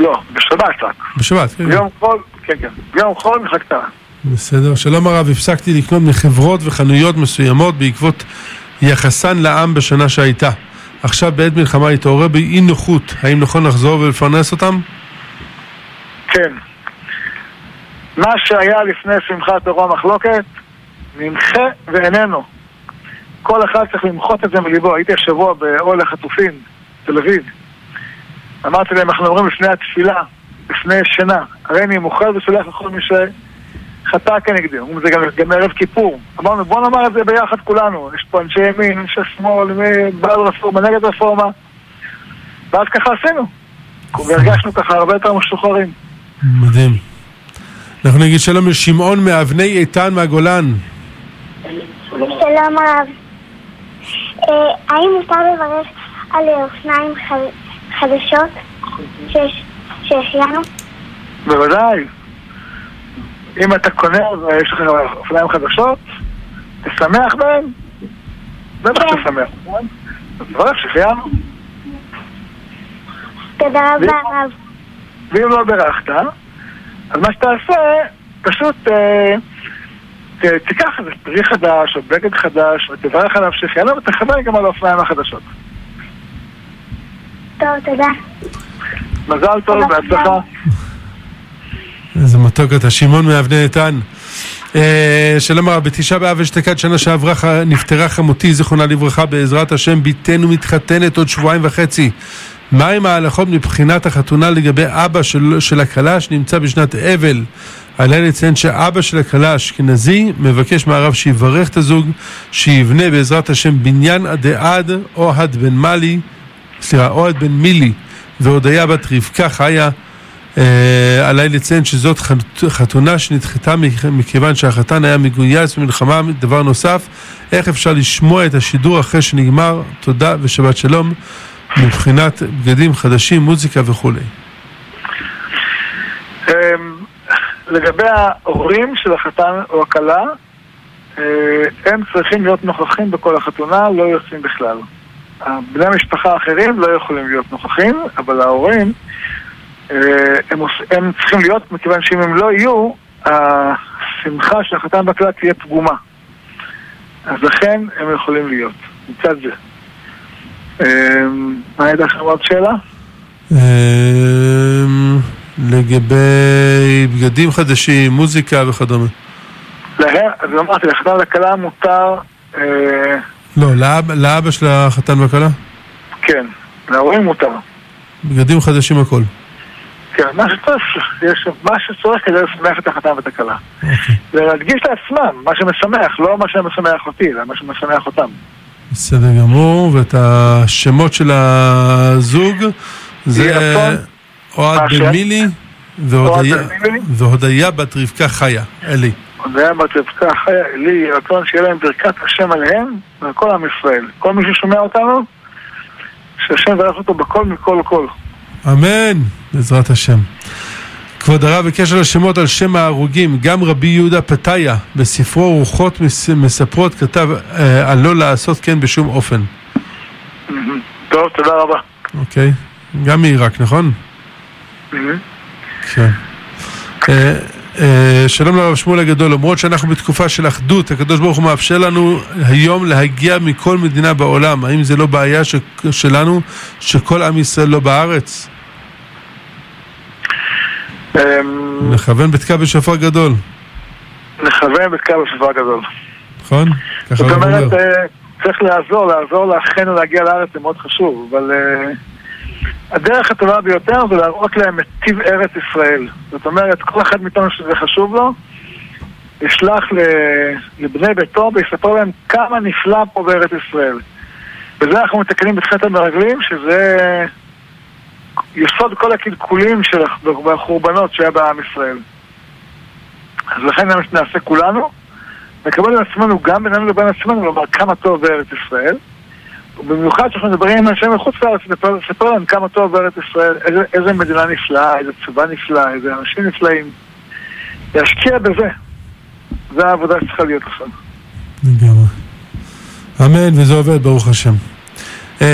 לא, בשבת רק.
בשבת, כן.
ביום חול, כן כן, ביום חול מנחה קטנה.
בסדר. שלום הרב, הפסקתי לקנות מחברות וחנויות מסוימות בעקבות יחסן לעם בשנה שהייתה. עכשיו בעת מלחמה התעורר בי אי נוחות. האם נכון לחזור ולפרנס אותם?
כן. מה שהיה לפני שמחת תורה מחלוקת, נמחה ואיננו. כל אחד צריך למחות את זה מליבו. הייתי השבוע באוהל החטופים, תל אביב. אמרתי להם, אנחנו אומרים לפני התפילה, לפני שינה, הרי אני מוחל וסולח לכל מי שחטא כנגדי. אומרים זה גם, גם ערב כיפור. אמרנו, בוא נאמר את זה ביחד כולנו. יש פה אנשי ימין, אנשי שמאל, בעד רפורמה, נגד רפורמה. ואז ככה עשינו. והרגשנו ככה הרבה יותר משוחררים.
מדהים. אנחנו נגיד שלום לשמעון מאבני איתן מהגולן.
שלום הרב. אה, האם מותר לברך על אופניים ח- חדשות שיש- שהחיינו?
בוודאי. אם אתה קונה ויש לך אופניים חדשות, תשמח בהן. בטח
כן.
תשמח. אז תברך שהחיינו.
תודה רבה הרב.
ואם לא בירכת, אז מה שתעשה, פשוט אה, תיקח איזה פרי חדש או בגד חדש ותברך עליו שהחיינו ותכוון גם על האופניים החדשות.
טוב, תודה.
מזל טוב. בהצלחה.
איזה מתוק אתה, שמעון מאבני איתן. אה, שלום הרב, בתשעה באב אשתקד שנה שעברה ח- נפטרה חמותי, זיכרונה לברכה, בעזרת השם, בתנו מתחתנת עוד שבועיים וחצי. מהם ההלכות מבחינת החתונה לגבי אבא של, של הכלה שנמצא בשנת אבל? עליה לציין שאבא של הכלה האשכנזי מבקש מהרב שיברך את הזוג, שיבנה בעזרת השם בניין עדי עד, אוהד בן מלי, סליחה, אוהד בן מילי והודיה בת רבקה חיה. אה, עליי לציין שזאת חת- חתונה שנדחתה מכ- מכיוון שהחתן היה מגויס במלחמה. דבר נוסף, איך אפשר לשמוע את השידור אחרי שנגמר? תודה ושבת שלום. מבחינת בגדים חדשים, מוזיקה וכולי.
אמ, לגבי ההורים של החתן או הכלה, אה, הם צריכים להיות נוכחים בכל החתונה, לא יוצאים בכלל. בני המשפחה האחרים לא יכולים להיות נוכחים, אבל ההורים, אה, הם, הם צריכים להיות, מכיוון שאם הם לא יהיו, השמחה של החתן והכלה תהיה פגומה. אז לכן הם יכולים להיות, מצד זה. אמ, מה הייתה לכם עוד שאלה?
אה, לגבי בגדים חדשים, מוזיקה וכדומה.
להם, אז אמרתי, לחתן ולכלה מותר אה,
לא, לאב- לאבא של החתן והכלה?
כן, להורים מותר.
בגדים חדשים הכל.
כן, מה שצריך, יש מה שצריך כדי לשמח את החתן ואת הכלה.
אוקיי.
ולהדגיש לעצמם מה שמשמח, לא מה שמשמח אותי, אלא מה שמשמח אותם.
בסדר גמור, ואת השמות של הזוג זה והודיה-
אוהד בן מילי?
והודיה בת רבקה חיה, אלי.
חיה אלי, יהי רצון שיהיה להם ברכת השם עליהם ועל כל עם ישראל. כל מי ששומע אותנו, שהשם יברך אותו בכל מכל כל.
אמן, בעזרת השם. כבוד הרב, בקשר לשמות על שם ההרוגים, גם רבי יהודה פתיה בספרו רוחות מס- מספרות כתב אה, על לא לעשות כן בשום אופן,
טוב, תודה רבה.
אוקיי? גם מעיראק, נכון? כן. אה, שלום לרב שמואל הגדול, למרות שאנחנו בתקופה של אחדות, הקדוש ברוך הוא מאפשר לנו היום להגיע מכל מדינה בעולם. האם זה לא בעיה ש- שלנו שכל עם ישראל לא בארץ?
אמ,
נכוון בתקע בשופר גדול,
נכוון בקו השופר הגדול.
נכון? ככה
זאת אומרת,
אומר.
אה, צריך לעזור, לעזור לאחינו להגיע לארץ זה מאוד חשוב, אבל אה, הדרך הטובה ביותר זה להראות להם את טיב ארץ ישראל. זאת אומרת, כל אחד מאיתנו שזה חשוב לו, ישלח לבני ביתו ויספר להם כמה נפלא פה בארץ ישראל. בזה אנחנו מתקנים חטא המרגלים, שזה יסוד כל הקלקולים של הח- והחורבנות שהיה בעם ישראל. אז לכן זה מה שנעשה כולנו. נקבל עצמנו גם בינינו לבין עצמנו לומר כמה טוב בארץ ישראל ובמיוחד כשאנחנו מדברים עם אנשים מחוץ לארץ לספר להם כמה טוב בארץ ישראל איזה, איזה מדינה נפלאה, איזה צבא נפלא, איזה אנשים נפלאים להשקיע בזה זו העבודה שצריכה להיות עכשיו
לגמרי. אמן, וזה עובד, ברוך השם. אמ,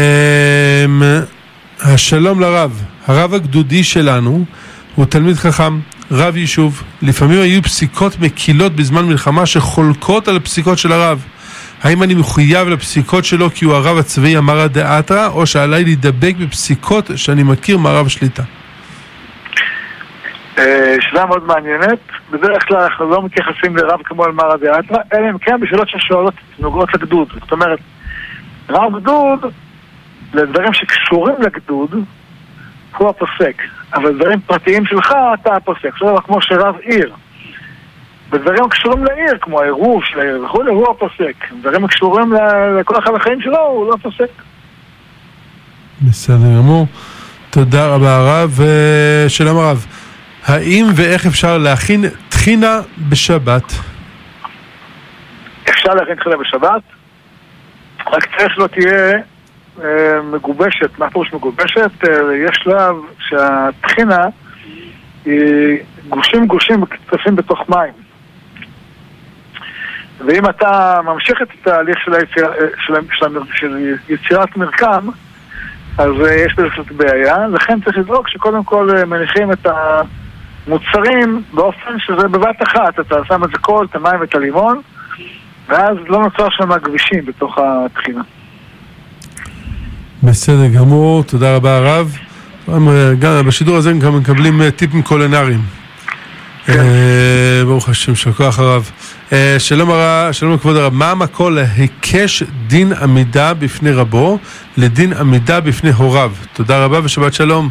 השלום לרב. הרב הגדודי שלנו הוא תלמיד חכם, רב יישוב. לפעמים היו פסיקות מקילות בזמן מלחמה שחולקות על הפסיקות של הרב. האם אני מחויב לפסיקות שלו כי הוא הרב הצבאי אמרא דאתרא, או שעליי להידבק בפסיקות שאני מכיר מהרב שליטה?
אה, שאלה מאוד מעניינת. בדרך כלל אנחנו לא מתייחסים לרב כמו אל מרא דאתרא אלא אם כן בשאלות ששואלות נוגעות לגדוד. זאת אומרת רב גדוד לדברים שקשורים לגדוד הוא הפוסק. אבל דברים פרטיים שלך אתה הפוסק. עכשיו כמו שרב עיר בדברים הקשורים לעיר כמו העירוב של העיר וכולי הוא הפוסק דברים הקשורים לכל אחד החיים שלו הוא לא פוסק
בסדר גמור. תודה רבה הרב. ושלום הרב, האם ואיך אפשר להכין טחינה בשבת?
אפשר להכין תחילה בשבת, רק צריך שלא תהיה אה, מגובשת. מה פירוש מגובשת? אה, יש שלב שהטחינה היא גושים גושים מקצפים בתוך מים. ואם אתה ממשיך את התהליך של, היציר, של, של, של יצירת מרקם, אז אה, יש בזה קצת בעיה. לכן צריך לדאוג שקודם כל אה, מניחים את המוצרים באופן שזה בבת אחת. אתה שם את הכל, את המים ואת הלימון. ואז לא נוצר שם כבישים בתוך הטחינה.
בסדר גמור, תודה רבה הרב. גם, אה, גם בשידור הזה גם מקבלים טיפים קולינריים. אה, ברוך השם, של כוח הרב. אה, שלום הרב, שלום לכבוד הרב, מה המקור להיקש דין עמידה בפני רבו לדין עמידה בפני הוריו? תודה רבה ושבת שלום.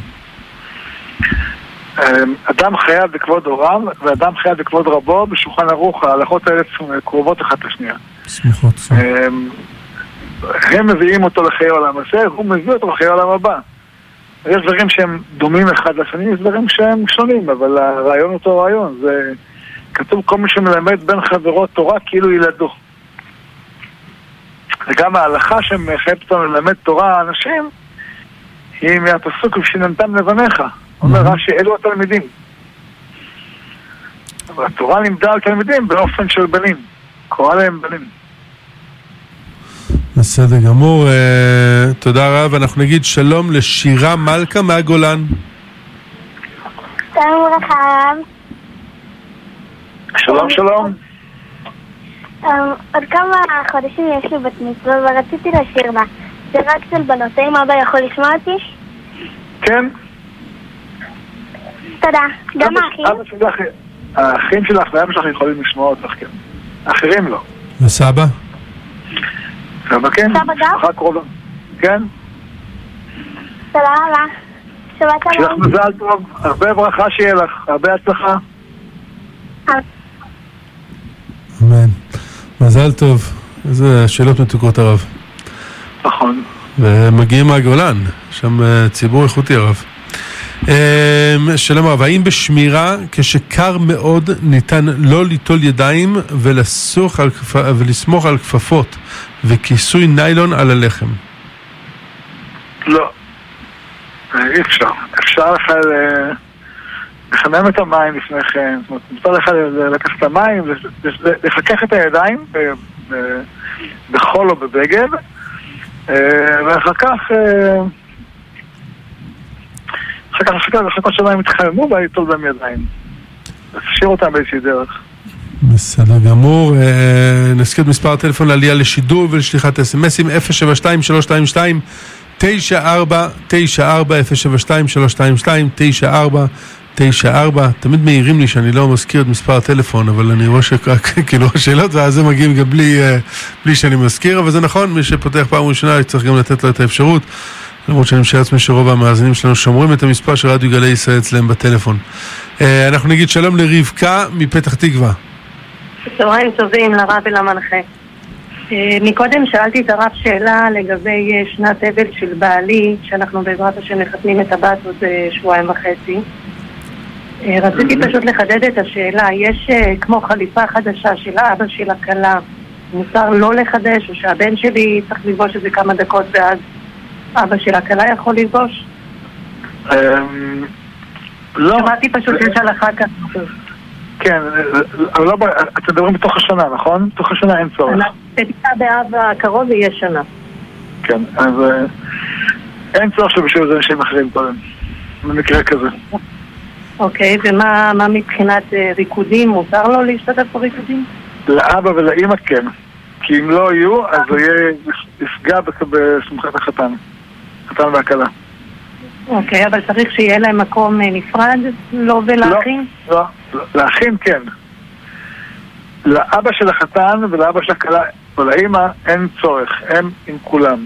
אמ, אדם חייב בכבוד הוריו, ואדם חייב בכבוד רבו, בשולחן ערוך ההלכות האלה קרובות אחת לשנייה.
סמיכות.
אמ, הם מביאים אותו לחיי העולם הזה, הוא מביא אותו לחיי העולם הבא. יש דברים שהם דומים אחד לשני, יש דברים שהם שונים, אבל הרעיון אותו רעיון. זה כתוב כל מי שמלמד בין חברו תורה כאילו ילדו. וגם ההלכה שמחייבת אותנו ללמד תורה אנשים, היא מהפסוק ושיננתם לבניך. אומר רש"י, אלו התלמידים. אבל התורה לימדה על תלמידים באופן של בנים. קורא להם בנים.
בסדר גמור, אה, תודה רב. אנחנו נגיד שלום לשירה מלכה מהגולן.
שלום לך הרב.
שלום שלום.
אמ, עוד כמה חודשים יש לי בת מצווה ורציתי לשיר בה. זה רק של בנות, האם אבא יכול לשמוע אותי?
כן?
תודה. גם האחים?
אבא שלך, האחים שלך ואבא שלך יכולים לשמוע אותך, כן. האחרים לא.
וסבא?
סבא כן.
סבא גם?
משפחה קרובה. כן.
תודה רבה. שבת
שיהיה לך
שלום.
מזל טוב, הרבה ברכה שיהיה לך, הרבה הצלחה.
אמן. מזל טוב. איזה שאלות מתוקות הרב.
נכון.
ומגיעים מהגולן, שם אה, ציבור איכותי הרב. אה, שלום הרב, האם בשמירה כשקר מאוד ניתן לא ליטול ידיים ולסוך על, כפ- ולסמוך על כפפות וכיסוי ניילון על הלחם?
לא. אה, אי אפשר. אפשר לך לחמם את המים לפני כן. זאת אומרת, לך ל- לקחת את המים, לחכך את הידיים בחול או בבגד, אה, ואחר כך... אה, אחר כך לחכות- שהמים יתחממו וליטול בהם ידיים. להשאיר אותם באיזושהי דרך.
בסדר גמור. אה, נזכיר את מספר הטלפון לעלייה לשידור ולשליחת אסמסים 072 322 9494 072 322 9494 תמיד מעירים לי שאני לא מזכיר את מספר הטלפון, אבל אני רואה שרק כאילו השאלות ואז הם מגיעים גם בלי, אה, בלי שאני מזכיר, אבל זה נכון, מי שפותח פעם ראשונה צריך גם לתת לו את האפשרות. למרות שאני משער לעצמי שרוב המאזינים שלנו שומרים את המספר של רדיו גלי ישראל אצלם בטלפון. אה, אנחנו נגיד שלום לרבקה מפתח תקווה.
צהריים טובים לרב ולמנחה. אה, מקודם שאלתי את הרב שאלה לגבי שנת אבל של בעלי, שאנחנו בעזרת השם מחתנים את הבת עוד שבועיים וחצי. אה, רציתי פשוט לחדד את השאלה, יש אה, כמו חליפה חדשה של האבא של הכלה, מותר לא לחדש, או שהבן שלי צריך ללבוש את זה כמה דקות ואז אבא של הכלה יכול ללבוש?
אמ, לא,
שמעתי פשוט שיש הלכה כזאת.
כן, אבל לא, אתם מדברים בתוך השנה, נכון? בתוך השנה אין צורך.
בתשעה באב הקרוב יהיה שנה.
כן, אז אה, אין צורך שבשביל זה אנשים אחרים קודם, במקרה כזה.
אוקיי, ומה מה מבחינת אה, ריקודים? מותר לו להשתתף בריקודים?
לאבא ולאימא כן, כי אם לא יהיו, אז זה יהיה יפגע בשמחת החתן, חתן והכלה.
אוקיי, אבל צריך שיהיה להם מקום אה, נפרד, לו ולאחים?
לא, לא, לאחים כן. לאבא של החתן ולאבא של הכלה ולאימא אין צורך, הם עם כולם.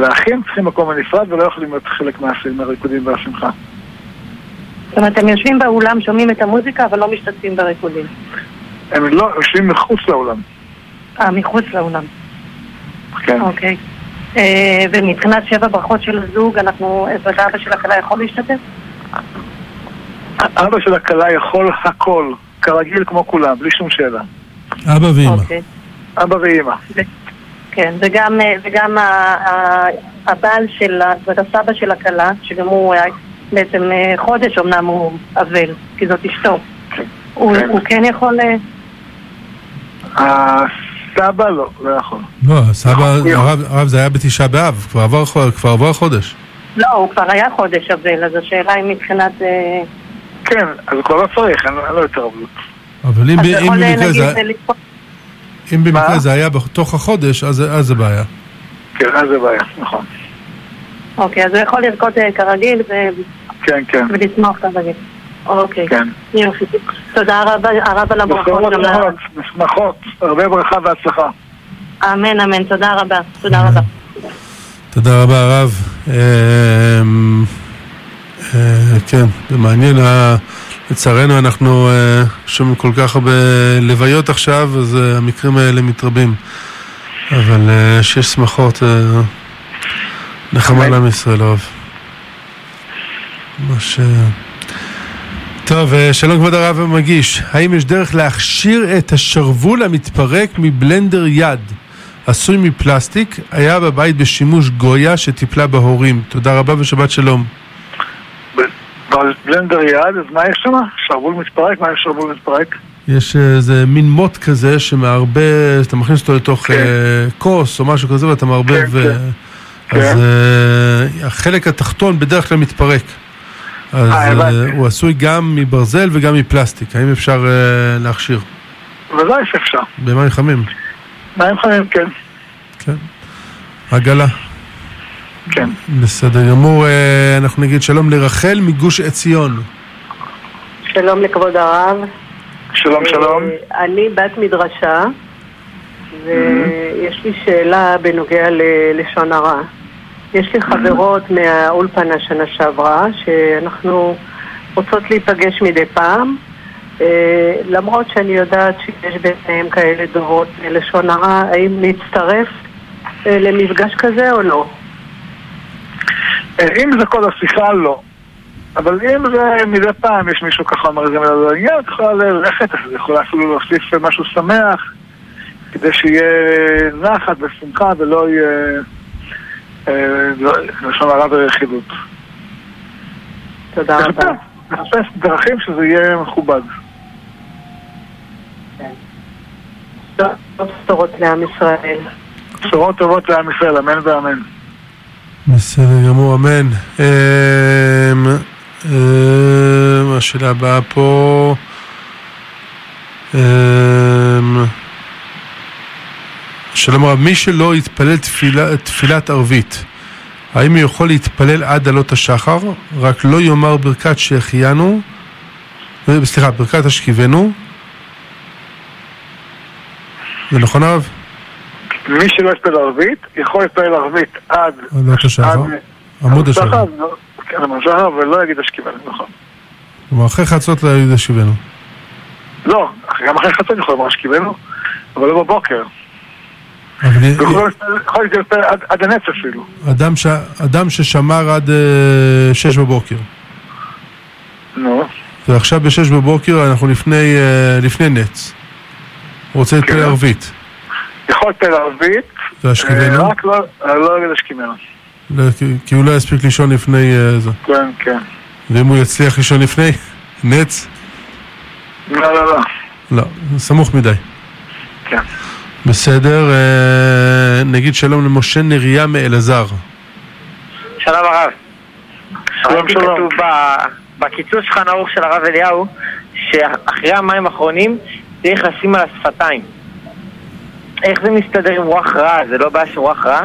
לאחים צריכים מקום בנפרד ולא יכולים להיות חלק מהריקודים והשמחה.
זאת אומרת, הם יושבים באולם, שומעים את המוזיקה, אבל לא משתתפים בריקודים.
הם לא יושבים מחוץ לאולם.
אה, מחוץ לאולם.
כן.
אוקיי. אה, ומבחינת שבע ברכות של הזוג, אנחנו, אבא של הכלה יכול להשתתף?
אבא של הכלה יכול הכל, כרגיל כמו כולם, בלי שום שאלה.
אבא ואמא.
אוקיי.
אבא ואימא.
כן, וגם, אה, וגם ה- ה- הבעל של, זאת אומרת, הסבא של הכלה, שגם הוא היה בעצם אה, חודש אמנם הוא אבל, כי זאת אשתו. הוא,
כן.
הוא כן יכול... אה,
הסבא לא, לא יכול.
לא, סבא,
נכון.
הרב, זה היה בתשעה באב, כבר עבר, חודש.
לא, הוא כבר היה חודש אבל, אז השאלה היא מבחינת... אה,
כן, אז כבר לא צריך, אין לו התערבות.
אבל אם,
אז
ב-
הוא
אם
יכול
במקרה זה, אם במקרה? זה היה בתוך החודש, אז אז זה בעיה.
כן, אז זה בעיה, נכון.
אוקיי, אז הוא יכול לרקוד כרגיל ו-
כן, כן,
ולשמוח כרגיל. אוקיי,
כן.
יופי. תודה רבה הרב על הברכות.
בשורות
גם לה-
טובות, שמחות, הרבה ברכה והצלחה.
אמן, אמן, תודה רבה. תודה רבה.
תודה רבה הרב. אמ, אה, כן, זה מעניין. ה- לצערנו אנחנו אה, שומעים כל כך הרבה לוויות עכשיו, אז אה, המקרים האלה מתרבים. אבל אה, שיש שמחות, אה, נחמה. לעם ישראל הרב. ממש... אה, טוב, אה, שלום כבוד הרב המגיש. האם יש דרך להכשיר את השרוול המתפרק מבלנדר יד? עשוי מפלסטיק, היה בבית בשימוש גויה שטיפלה בהורים. תודה רבה ושבת שלום.
בלנדר יד, אז מה יש שם? שרוול מתפרק? מה יש שרוול מתפרק?
יש איזה מין מוט כזה שמערבב, אתה מכניס אותו לתוך
כן.
אה, כוס או משהו כזה ואתה מערבב,
כן,
אה,
כן.
אז אה, החלק התחתון בדרך כלל מתפרק. אז
אה,
אה,
הבנתי.
הוא עשוי גם מברזל וגם מפלסטיק, האם אפשר אה, להכשיר?
ודאי שאפשר.
במים חמים,
מים חמים, כן.
כן. עגלה.
כן.
בסדר גמור, אה, אנחנו נגיד שלום לרחל מגוש עציון.
שלום לכבוד הרב.
שלום, שלום.
אני בת מדרשה, ויש לי שאלה בנוגע ללשון הרע. יש לי חברות מהאולפנה שנה שעברה, שאנחנו רוצות להיפגש מדי פעם, אה, למרות שאני יודעת שיש ביניהם כאלה דוברות לשון הרע, האם להצטרף אה, למפגש כזה או לא?
אה, אם זה כל השיחה, לא. אבל אם זה מדי פעם יש מישהו ככה אומר זה מילה לעניין, את יכולה ללכת, את יכולה אפילו להוסיף משהו שמח, כדי שיהיה נחת ושמחה ולא יהיה לשון הרע ורכילות.
תודה רבה.
נחפש דרכים שזה יהיה מכובד.
בשורות לעם ישראל.
בשורות טובות לעם ישראל, אמן ואמן.
בסדר גמור, אמן. אמ, אמ, השאלה הבאה פה... שלום רב, מי שלא יתפלל תפילה, תפילת ערבית, האם הוא יכול להתפלל עד עלות השחר, רק לא יאמר ברכת שהחיינו, אה, סליחה, ברכת השכיבנו? זה נכון הרב?
מי שלא יתפלל ערבית, יכול להתפלל ערבית עד...
עלות השחר? עמוד השחר.
כן, עמוד השחר, ולא יגיד השכיבנו, נכון.
כלומר, אחרי חצות לא יגיד השכיבנו.
לא, גם אחרי חצות יכול לומר השכיבנו, אבל לא בבוקר. יכול להתפלל עד הנץ אפילו.
אדם ששמר עד אה, שש בבוקר.
נו.
ועכשיו בשש בבוקר אנחנו לפני, אה, לפני נץ. הוא רוצה להתפלל
כן.
ערבית.
יכול להתפלל ערבית.
והשכיבנו?
רק לא לא יגיד השכיבנו.
לא, כי- הוא לא יספיק לישון לפני אה, זה.
כן, כן.
ואם הוא יצליח לישון לפני נץ?
לא, לא, לא.
לא, סמוך מדי.
כן.
בסדר, אה, נגיד שלום למשה נריה מאלעזר.
שלום הרב.
שלום,
ראיתי
שלום.
כתוב בקיצוץ שולחן ערוך של הרב אליהו, שאחרי המים האחרונים צריך לשים על השפתיים. איך זה מסתדר עם רוח רעה? זה לא בעיה של רוח רעה?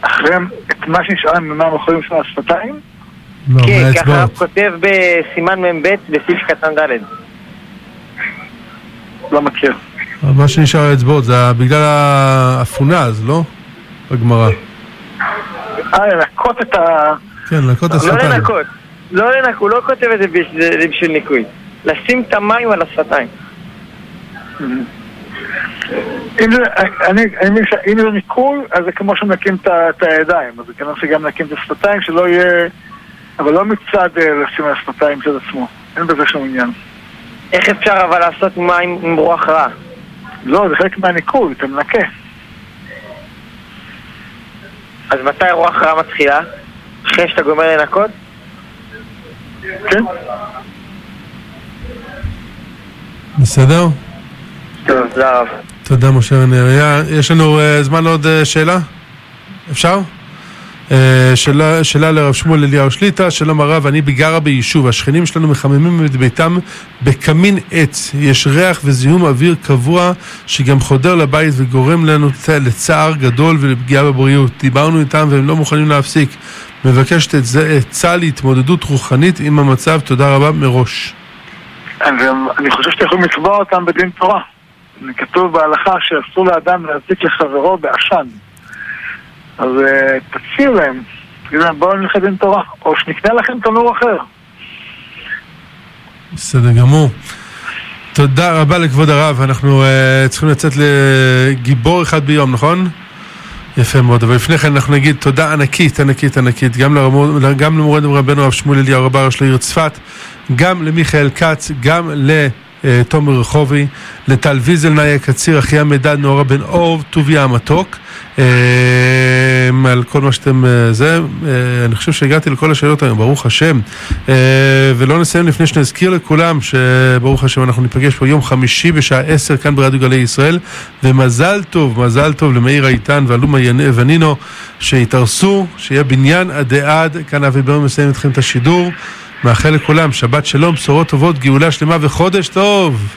אחרי את מה שנשאר ממה הם יכולים לשמוע השפתיים?
לא,
כן, ככה הרב
מהאצבעות.
כותב בסימן מ"ב בסעיף קטן ד'.
לא מכיר.
מה שנשאר האצבעות זה בגלל האפונה אז, לא? בגמרא.
אה, לנקות את ה...
כן, לנקות את
לא
השפתיים.
לנקות. לא לנקות, הוא לא כותב את זה בשביל ניקוי. לשים את המים על השפתיים.
אם זה, אני, ניקוי, אז זה כמו שמנקים את הידיים, אז זה כנראה שגם נקים את השפתיים, שלא יהיה... אבל לא מצד אה, לשים על השפתיים של עצמו. אין בזה שום עניין.
איך אפשר אבל לעשות מים עם רוח רעה?
לא, זה חלק מהניקוי, אתה מנקה.
אז מתי רוח רעה מתחילה? אחרי שאתה גומר לנקות?
כן?
בסדר?
טוב, תודה רב.
תודה משה נריה. יש לנו אה, זמן לעוד אה, שאלה? אפשר? אה, שאלה, שאלה לרב שמואל אליהו שליטה, שלום הרב, אני בגרה ביישוב, השכנים שלנו מחממים את ביתם בקמין עץ, יש ריח וזיהום אוויר קבוע שגם חודר לבית וגורם לנו לצער גדול ולפגיעה בבריאות. דיברנו איתם והם לא מוכנים להפסיק. מבקשת את זה- עצה להתמודדות רוחנית עם המצב, תודה רבה מראש.
אני, אני חושב שאתם יכולים לקבוע אותם בדין תורה. כתוב בהלכה שאסור לאדם להזיק לחברו בעשן. אז אה, תציעו להם, תגידו להם בואו נלך לדין תורה, או שנקנה לכם תנור אחר.
בסדר גמור. תודה רבה לכבוד הרב, אנחנו uh, צריכים לצאת לגיבור אחד ביום, נכון? יפה מאוד, אבל לפני כן אנחנו נגיד תודה ענקית, ענקית, ענקית, גם, גם למורנו רבנו הרב שמואל אליהו רבה הראש לעיר צפת, גם למיכאל כץ, גם לתומר רחובי, לטל ויזלנאי הקציר, אחיה מדד, נאורה בן אור, טוביה המתוק, אה, על כל מה שאתם, אה, זה, אה, אני חושב שהגעתי לכל השאלות היום, ברוך השם, אה, ולא נסיים לפני שנזכיר לכולם שברוך השם אנחנו ניפגש פה יום חמישי בשעה עשר כאן ברדיו גלי ישראל, ומזל טוב, מזל טוב למאיר איתן ואלומה ינ- ונינו שהתארסו, שיהיה בניין עדי עד, כאן אבי ברמן מסיים איתכם את השידור, מאחל לכולם שבת שלום, בשורות טובות, גאולה שלמה וחודש טוב.